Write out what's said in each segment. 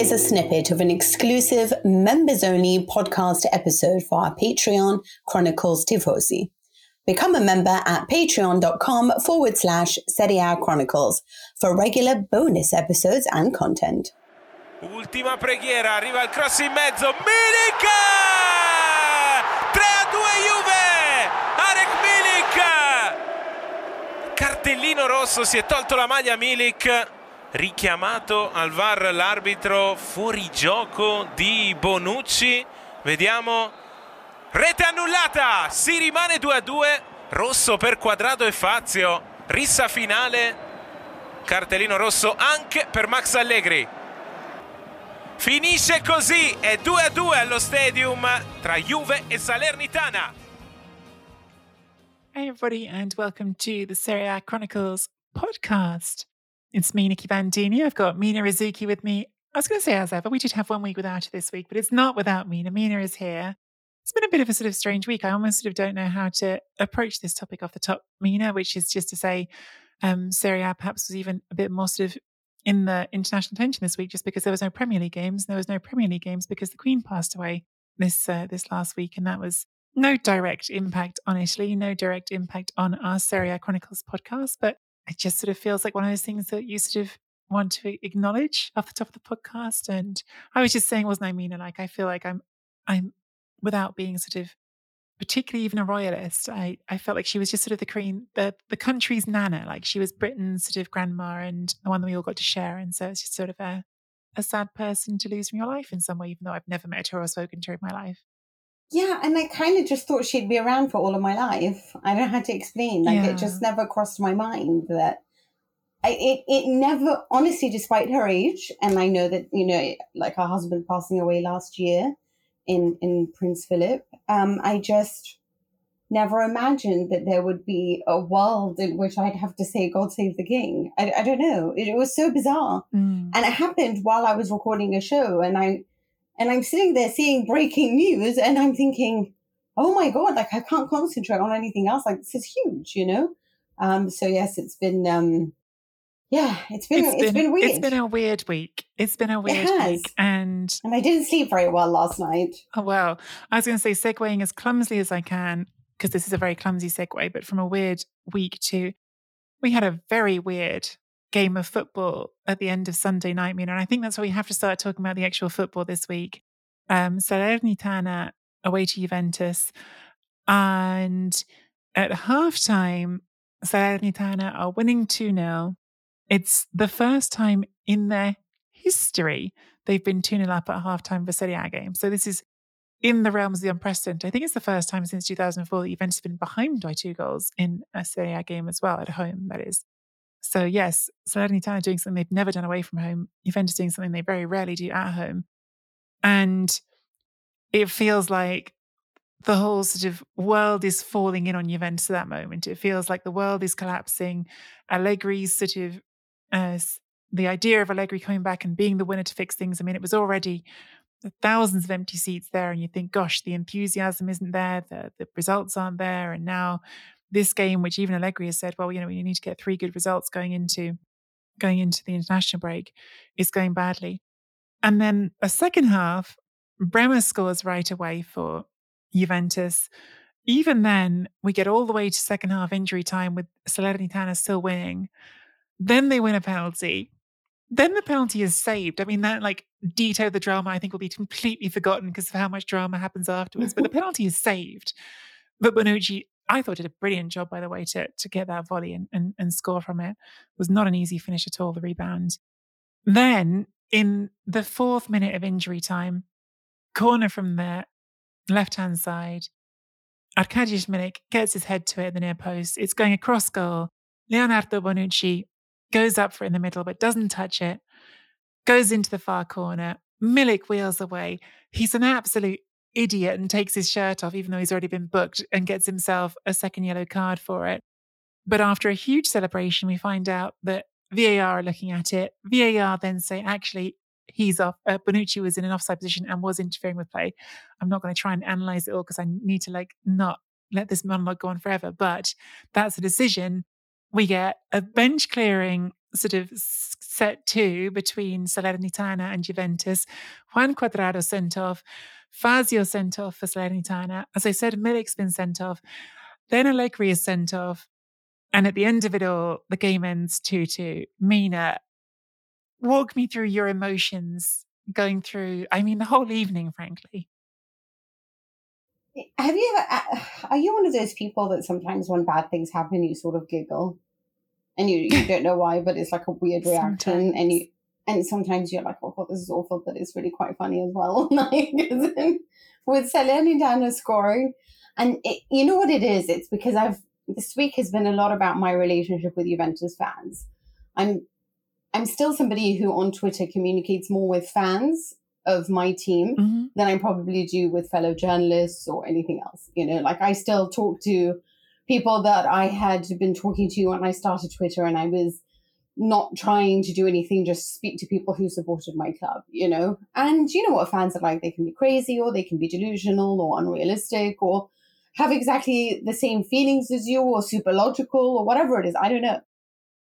Is a snippet of an exclusive members only podcast episode for our Patreon Chronicles Tifosi. Become a member at patreon.com forward slash Serie Chronicles for regular bonus episodes and content. Ultima preghiera, arriva il cross in mezzo, Milik! 3 a 2 Juve! Arek Milik! Cartellino rosso, si è tolto la maglia Milik, richiamato al VAR l'arbitro fuori gioco di Bonucci. Vediamo, rete annullata, si rimane 2 a 2, rosso per Quadrado e Fazio, rissa finale, cartellino rosso anche per Max Allegri. Finisce così, è 2 a 2 allo stadium tra Juve e Salernitana. Hey, everybody, and welcome to the Serie A Chronicles podcast. It's me, Nicky Bandini. I've got Mina Rzouki with me. I was going to say, as ever, we did have one week without her this week, but it's not without Mina. Mina is here. It's been a bit of a sort of strange week. I almost sort of don't know how to approach this topic off the top, Mina, which is just to say, um, Serie A perhaps was even a bit more sort of in the international attention this week, just because there was no Premier League games. There was no Premier League games because the Queen passed away this uh, this last week, and that was no direct impact on Italy, no direct impact on our Serie A Chronicles podcast, but it just sort of feels like one of those things that you sort of want to acknowledge off the top of the podcast. And I was just saying, wasn't I mean? And like I feel like I'm I'm without being sort of particularly even a royalist, I, I felt like she was just sort of the queen, the the country's nana. Like she was Britain's sort of grandma and the one that we all got to share. And so it's just sort of a a sad person to lose from your life in some way, even though I've never met her or spoken to her in my life. Yeah, and I kind of just thought she'd be around for all of my life. I don't know how to explain. Like Yeah. it just never crossed my mind that I, it it never honestly, despite her age, and I know that you know, like her husband passing away last year in in Prince Philip. Um, I just never imagined that there would be a world in which I'd have to say "God save the King." I, I don't know. It, it was so bizarre, Mm. and it happened while I was recording a show, and I and I'm sitting there seeing breaking news, and I'm thinking, "Oh my god!" Like I can't concentrate on anything else. Like this is huge, you know. Um. So yes, it's been. Um. Yeah, it's been. it's been, weird. It's been a weird week. It's been a weird week. And and I didn't sleep very well last night. oh well, I was going to say segueing as clumsily as I can because this is a very clumsy segue, but from a weird week to we had a very weird game of football at the end of Sunday night, Mina. And I think that's why we have to start talking about the actual football this week. Um, Salernitana away to Juventus. And at halftime, Salernitana are winning 2 0. It's the first time in their history they've been 2 0 up at halftime for a Serie A game. So this is in the realms of the unprecedented. I think it's the first time since 2004 that Juventus have been behind by two goals in a Serie A game as well, at home, that is. So, yes, Salernitana doing something they've never done away from home, Juventus doing something they very rarely do at home. And it feels like the whole sort of world is falling in on Juventus at that moment. It feels like the world is collapsing. Allegri's sort of uh, the idea of Allegri coming back and being the winner to fix things. I mean, it was already thousands of empty seats there, and you think, gosh, the enthusiasm isn't there, the the results aren't there, and now this game, which even Allegri has said, well, you know, we need to get three good results going into going into the international break, is going badly. And then a second half, Bremer scores right away for Juventus. Even then, we get all the way to second half injury time with Salernitana still winning. Then they win a penalty. Then the penalty is saved. I mean, that like detail of the drama, I think, will be completely forgotten because of how much drama happens afterwards. but the penalty is saved. But Bonucci, I thought, did a brilliant job, by the way, to, to get that volley and, and, and score from it. it. Was not an easy finish at all, the rebound. Then, in the fourth minute of injury time, corner from the left hand side. Arkadiusz Milik gets his head to it at the near post. It's going across goal. Leonardo Bonucci goes up for it in the middle, but doesn't touch it. Goes into the far corner. Milik wheels away. He's an absolute idiot and takes his shirt off, even though he's already been booked, and gets himself a second yellow card for it. But after a huge celebration, we find out that VAR are looking at it. VAR then say, actually, he's off. Uh, Bonucci was in an offside position and was interfering with play. I'm not going to try and analyze it all because I need to like not let this monologue go on forever. But that's a decision. We get a bench clearing sort of set two between Salernitana and Juventus. Juan Cuadrado sent off. Fazio sent off for Salernitana. As I said, Milik's been sent off. Then Allegri is sent off. And at the end of it all, the game ends 2 2. Mina, walk me through your emotions going through, I mean, the whole evening, frankly. Eh, have you ever, are you one of those people that sometimes when bad things happen, you sort of giggle and you, you don't know why, but it's like a weird reaction and you, and sometimes you're like, oh, God, this is awful, but it's really quite funny as well. like, with Salernitana scoring, and it, you know what it is? It's because I've, this week has been a lot about my relationship with Juventus fans. I'm I'm still somebody who on Twitter communicates more with fans of my team mm-hmm. than I probably do with fellow journalists or anything else. You know, like I still talk to people that I had been talking to when I started Twitter and I was not trying to do anything, just speak to people who supported my club, you know? And you know what fans are like? They can be crazy or they can be delusional or unrealistic or have exactly the same feelings as you or super logical or whatever it is. I don't know.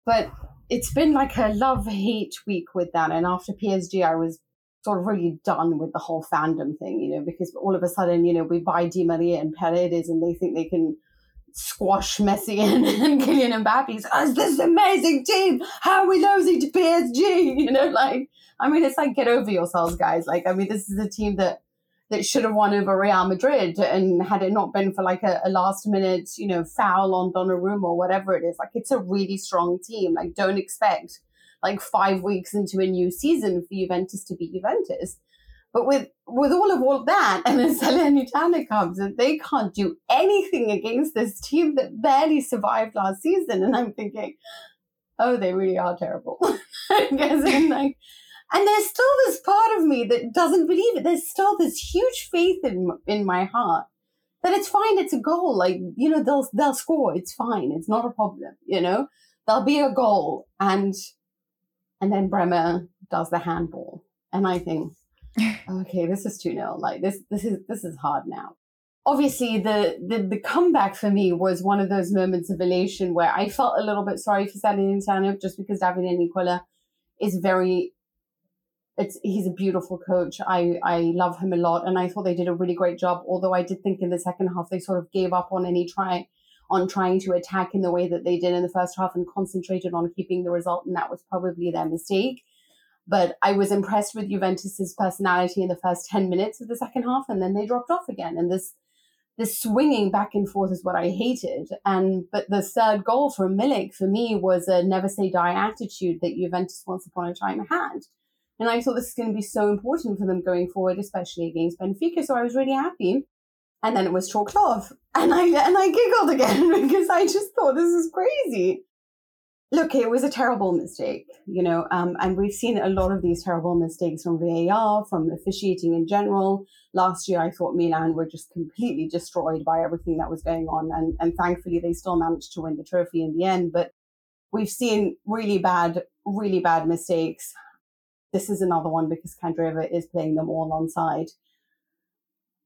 But it's been like a love hate week with that. And after PSG, I was sort of really done with the whole fandom thing, you know, because all of a sudden, you know, we buy Di Maria and Paredes and they think they can squash Messi and, and Kylian Mbappe. So, oh, this amazing team. How are we losing to PSG? You know, like, I mean, it's like, get over yourselves, guys. Like, I mean, this is a team that that should have won over Real Madrid. And had it not been for like a, a, last minute, you know, foul on Donnarumma or whatever it is, like it's a really strong team. Like don't expect like five weeks into a new season for Juventus to be Juventus. But with with all of all that, and then Salernitana comes and they can't do anything against this team that barely survived last season. And I'm thinking, oh, they really are terrible. Like, and there's still this part of me that doesn't believe it. There's still this huge faith in in my heart that it's fine. It's a goal. Like you know, they'll they'll score. It's fine. It's not a problem. You know, there'll be a goal, and and then Bremer does the handball, and I think, okay, this is two 0 Like this this is this is hard now. Obviously, the, the the comeback for me was one of those moments of elation where I felt a little bit sorry for Salernitana just because Davide Nicola is very it's he's a beautiful coach. I I love him a lot, and I thought they did a really great job. Although I did think in the second half they sort of gave up on any try on trying to attack in the way that they did in the first half and concentrated on keeping the result, and that was probably their mistake. But I was impressed with Juventus's personality in the first ten minutes of the second half, and then they dropped off again. And this this swinging back and forth is what I hated. And but the third goal from Milik for me was a never say die attitude that Juventus once upon a time had And I thought this is going to be so important for them going forward, especially against Benfica. So I was really happy. And then it was chalked off. And I and I giggled again because I just thought this is crazy. Look, it was a terrible mistake, you know, um, and we've seen a lot of these terrible mistakes from VAR, from officiating in general. Last year, I thought Milan were just completely destroyed by everything that was going on, and, and thankfully, they still managed to win the trophy in the end. But we've seen really bad, really bad mistakes. This is another one because Candreva is playing them all on side.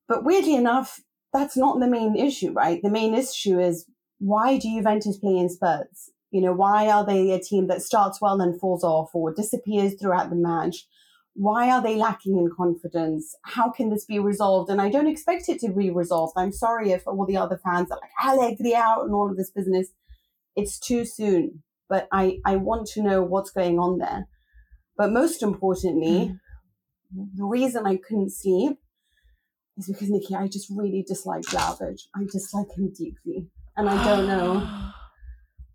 But weirdly enough, that's not the main issue, right? The main issue is why do Juventus play in spurts? You know, why are they a team that starts well and falls off or disappears throughout the match? Why are they lacking in confidence? How can this be resolved? And I don't expect it to be resolved. I'm sorry if all the other fans are like Allegri out and all of this business. It's too soon. But I, I want to know what's going on there. But most importantly, mm. the reason I couldn't sleep is because Nicky, I just really dislike Vlahovic. I dislike him deeply. And I don't know.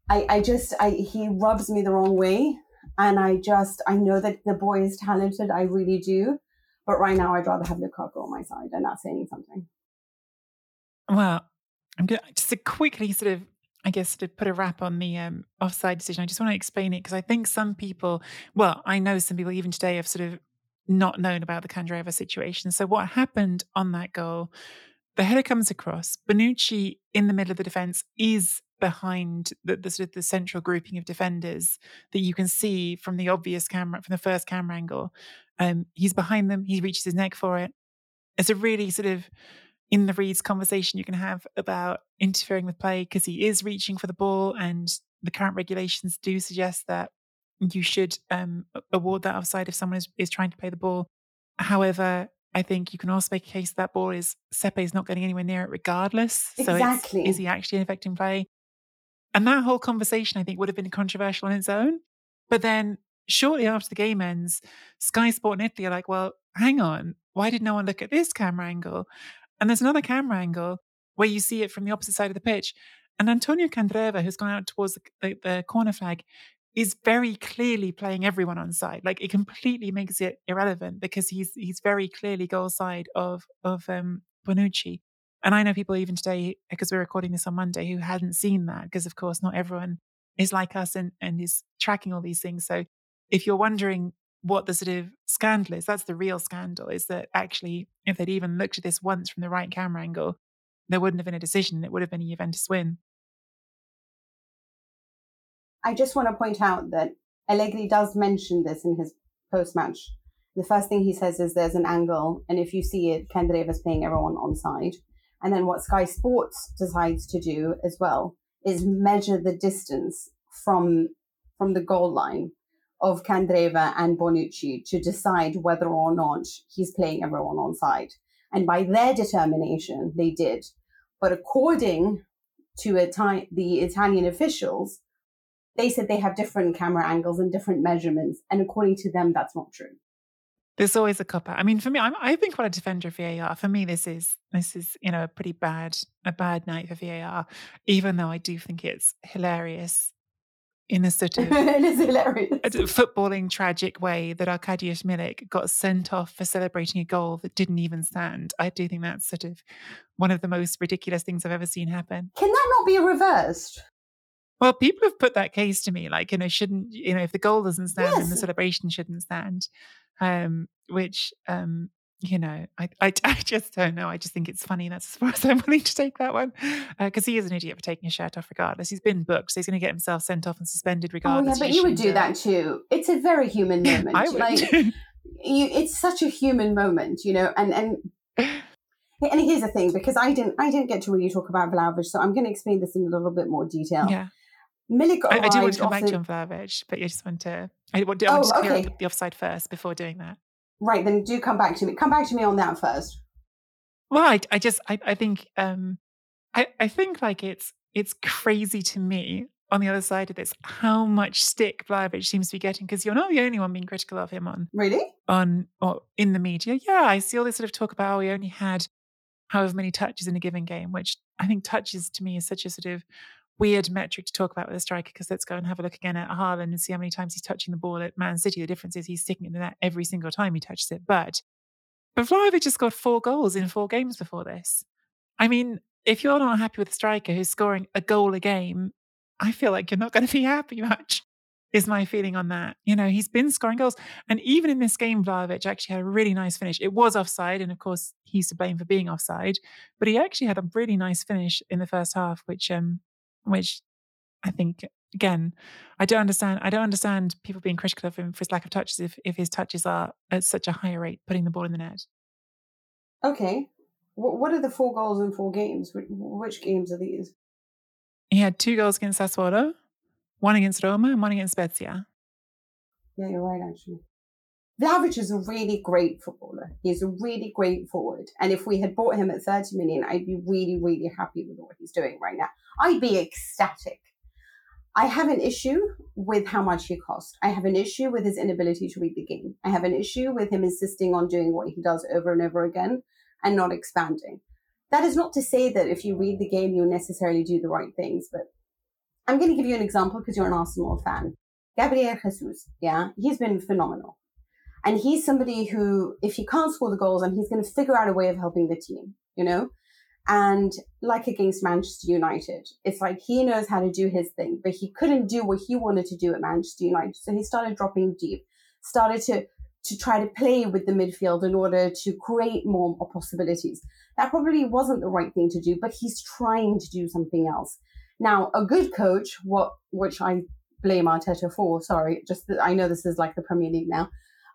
I, I just I he rubs me the wrong way and I just I know that the boy is talented, I really do. But right now I'd rather have Lukaku on my side and that's saying something. Well, I'm going just to quickly sort of I guess to put a wrap on the um, offside decision, I just want to explain it because I think some people, well, I know some people even today have sort of not known about the Candreva situation. So what happened on that goal? The header comes across. Bonucci in the middle of the defense is behind the, the, sort of the central grouping of defenders that you can see from the obvious camera from the first camera angle. Um, he's behind them. He reaches his neck for it. It's a really sort of in the Reeds conversation you can have about interfering with play because he is reaching for the ball, and the current regulations do suggest that you should um, award that offside if someone is, is trying to play the ball. However, I think you can also make a case that ball is Sepe is not getting anywhere near it regardless. Exactly. So is he actually affecting play? And that whole conversation, I think, would have been controversial on its own. But then shortly after the game ends, Sky Sport and Italy are like, well, hang on, why did no one look at this camera angle? And there's another camera angle where you see it from the opposite side of the pitch. And Antonio Candreva, who's gone out towards the, the, the corner flag, is very clearly playing everyone on side. Like it completely makes it irrelevant because he's he's very clearly goal side of of um, Bonucci. And I know people even today, because we're recording this on Monday, who hadn't seen that, because of course not everyone is like us and, and is tracking all these things. So if you're wondering what the sort of scandal is, that's the real scandal, is that actually, if they'd even looked at this once from the right camera angle, there wouldn't have been a decision. It would have been a Juventus win. I just want to point out that Allegri does mention this in his post match. The first thing he says is there's an angle, and if you see it, Candreva's playing everyone on side. And then what Sky Sports decides to do as well is measure the distance from from the goal line of Candreva and Bonucci to decide whether or not he's playing everyone on side. And by their determination, they did. But according to the Italian officials, they said they have different camera angles and different measurements. And according to them, that's not true. There's always a cop out. I mean, for me, I'm, I've been quite a defender of VAR. For me, this is this is you know a pretty bad a bad night for VAR. Even though I do think it's hilarious in a sort of it is hilarious footballing tragic way that Arkadiusz Milik got sent off for celebrating a goal that didn't even stand. I do think that's sort of one of the most ridiculous things I've ever seen happen. Can that not be reversed? Well, people have put that case to me, like you know, shouldn't you know if the goal doesn't stand, yes. then the celebration shouldn't stand um, which um, you know, I, I, I just don't know. I just think it's funny. That's as far as I'm willing to take that one, because uh, he is an idiot for taking his shirt off regardless. He's been booked, so he's going to get himself sent off and suspended regardless. Oh yeah, but you would do that too. It's a very human moment. I would. Like, you, it's such a human moment, you know. And and and here's the thing, because I didn't I didn't get to really talk about Vlahovic, so I'm going to explain this in a little bit more detail. Yeah. Milik I, I do want to come back the... to Vlahovic, but you just want to. I want, I want oh, to clear okay. up the offside first before doing that. Right, then do come back to me. Come back to me on that first. Well, I, I just I, I think um I, I think like it's it's crazy to me on the other side of this how much stick Vlahovic seems to be getting because you're not the only one being critical of him on really on or in the media. Yeah, I see all this sort of talk about how he only had however many touches in a given game, which I think touches to me is such a sort of weird metric to talk about with a striker because let's go and have a look again at Haaland and see how many times he's touching the ball at Man City. The difference is he's sticking it in the net every single time he touches it. But but Vlahovic just got four goals in four games before this. I mean, if you're not happy with a striker who's scoring a goal a game, I feel like you're not going to be happy much. Is my feeling on that. You know, he's been scoring goals. And even in this game, Vlahovic actually had a really nice finish. It was offside, and of course, he's to blame for being offside. But he actually had a really nice finish in the first half, which um which I think again, I don't understand. I don't understand people being critical of him for his lack of touches if, if his touches are at such a higher rate, putting the ball in the net. Okay. What are the four goals in four games? Which games are these? He had two goals against Sassuolo, one against Roma, and one against Spezia. Yeah, you're right, actually. Vlahovic is a really great footballer. He's a really great forward. And if we had bought him at 30 million, I'd be really, really happy with what he's doing right now. I'd be ecstatic. I have an issue with how much he cost. I have an issue with his inability to read the game. I have an issue with him insisting on doing what he does over and over again and not expanding. That is not to say that if you read the game, you'll necessarily do the right things, but I'm going to give you an example because you're an Arsenal fan. Gabriel Jesus, yeah, he's been phenomenal. And he's somebody who, if he can't score the goals, and he's going to figure out a way of helping the team, you know? And like against Manchester United, it's like he knows how to do his thing, but he couldn't do what he wanted to do at Manchester United. So he started dropping deep, started to to try to play with the midfield in order to create more possibilities. That probably wasn't the right thing to do, but he's trying to do something else. Now, a good coach, what which I blame Arteta for, sorry, just I know this is like the Premier League now,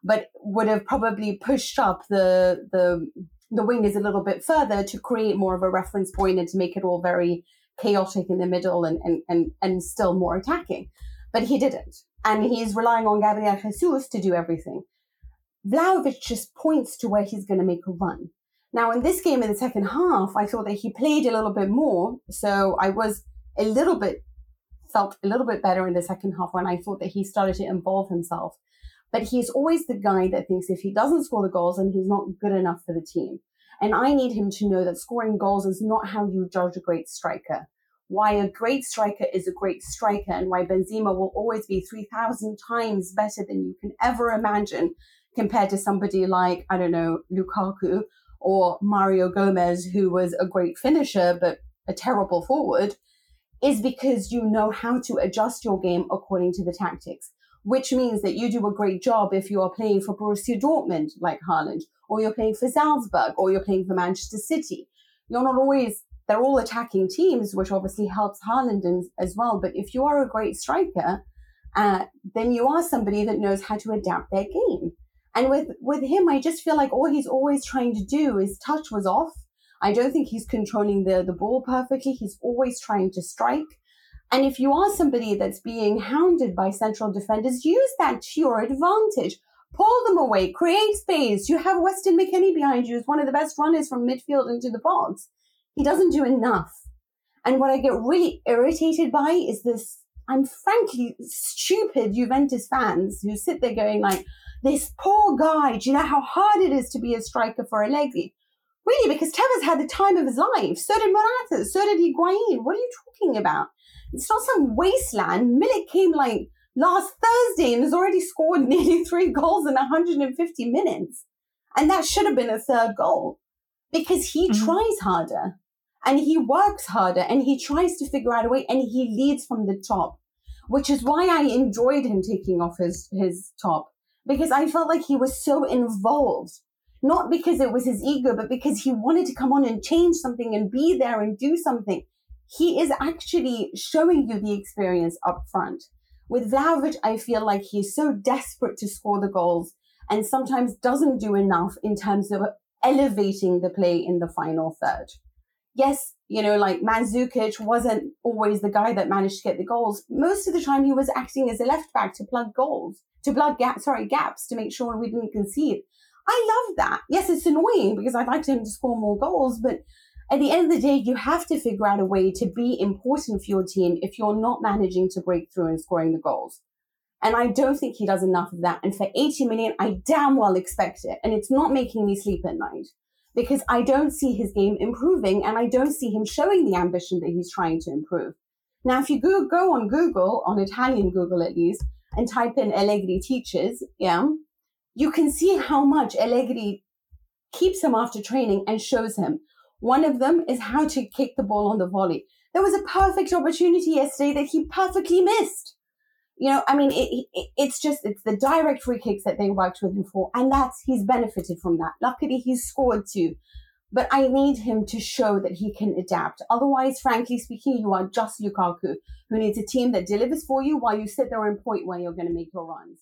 but would have probably pushed up the the the wingers a little bit further to create more of a reference point and to make it all very chaotic in the middle and and and, and still more attacking. But he didn't. And he's relying on Gabriel Jesus to do everything. Vlahovic just points to where he's going to make a run. Now, in this game in the second half, I thought that he played a little bit more. So I was a little bit, felt a little bit better in the second half when I thought that he started to involve himself. But he's always the guy that thinks if he doesn't score the goals, then he's not good enough for the team. And I need him to know that scoring goals is not how you judge a great striker. Why a great striker is a great striker and why Benzema will always be 3,000 times better than you can ever imagine compared to somebody like, I don't know, Lukaku or Mario Gomez, who was a great finisher, but a terrible forward, is because you know how to adjust your game according to the tactics which means that you do a great job if you are playing for Borussia Dortmund, like Haaland, or you're playing for Salzburg, or you're playing for Manchester City. You're not always, they're all attacking teams, which obviously helps Haaland as well. But if you are a great striker, uh, then you are somebody that knows how to adapt their game. And with, with him, I just feel like all he's always trying to do is touch was off. I don't think he's controlling the, the ball perfectly. He's always trying to strike. And if you are somebody that's being hounded by central defenders, use that to your advantage. Pull them away, create space. You have Weston McKennie behind you, who's one of the best runners from midfield into the box. He doesn't do enough. And what I get really irritated by is this, I'm frankly stupid Juventus fans who sit there going like, this poor guy, do you know how hard it is to be a striker for Allegri? Really, because Tevez had the time of his life. So did Morata. So did Higuain. What are you talking about? It's not some wasteland. Milik came like last Thursday and has already scored nearly three goals in 150 minutes. And that should have been a third goal because he mm-hmm. tries harder and he works harder and he tries to figure out a way and he leads from the top, which is why I enjoyed him taking off his, his top because I felt like he was so involved. Not because it was his ego, but because he wanted to come on and change something and be there and do something he is actually showing you the experience up front. With Vlahovic, I feel like he's so desperate to score the goals and sometimes doesn't do enough in terms of elevating the play in the final third. Yes, you know, like Mandzukic wasn't always the guy that managed to get the goals. Most of the time, he was acting as a left back to plug goals, to plug gaps, sorry, gaps to make sure we didn't concede. I love that. Yes, it's annoying because I'd like him to score more goals, but at the end of the day, you have to figure out a way to be important for your team if you're not managing to break through and scoring the goals. And I don't think he does enough of that. And for 80 million, I damn well expect it. And it's not making me sleep at night because I don't see his game improving and I don't see him showing the ambition that he's trying to improve. Now, if you go, go on Google, on Italian Google at least, and type in Allegri teaches, yeah, you can see how much Allegri keeps him after training and shows him. One of them is how to kick the ball on the volley. There was a perfect opportunity yesterday that he perfectly missed. You know, I mean, it, it, it's just, it's the direct free kicks that they worked with him for. And that's, he's benefited from that. Luckily, he's scored too. But I need him to show that he can adapt. Otherwise, frankly speaking, you are just Lukaku, who needs a team that delivers for you while you sit there and point where you're going to make your runs.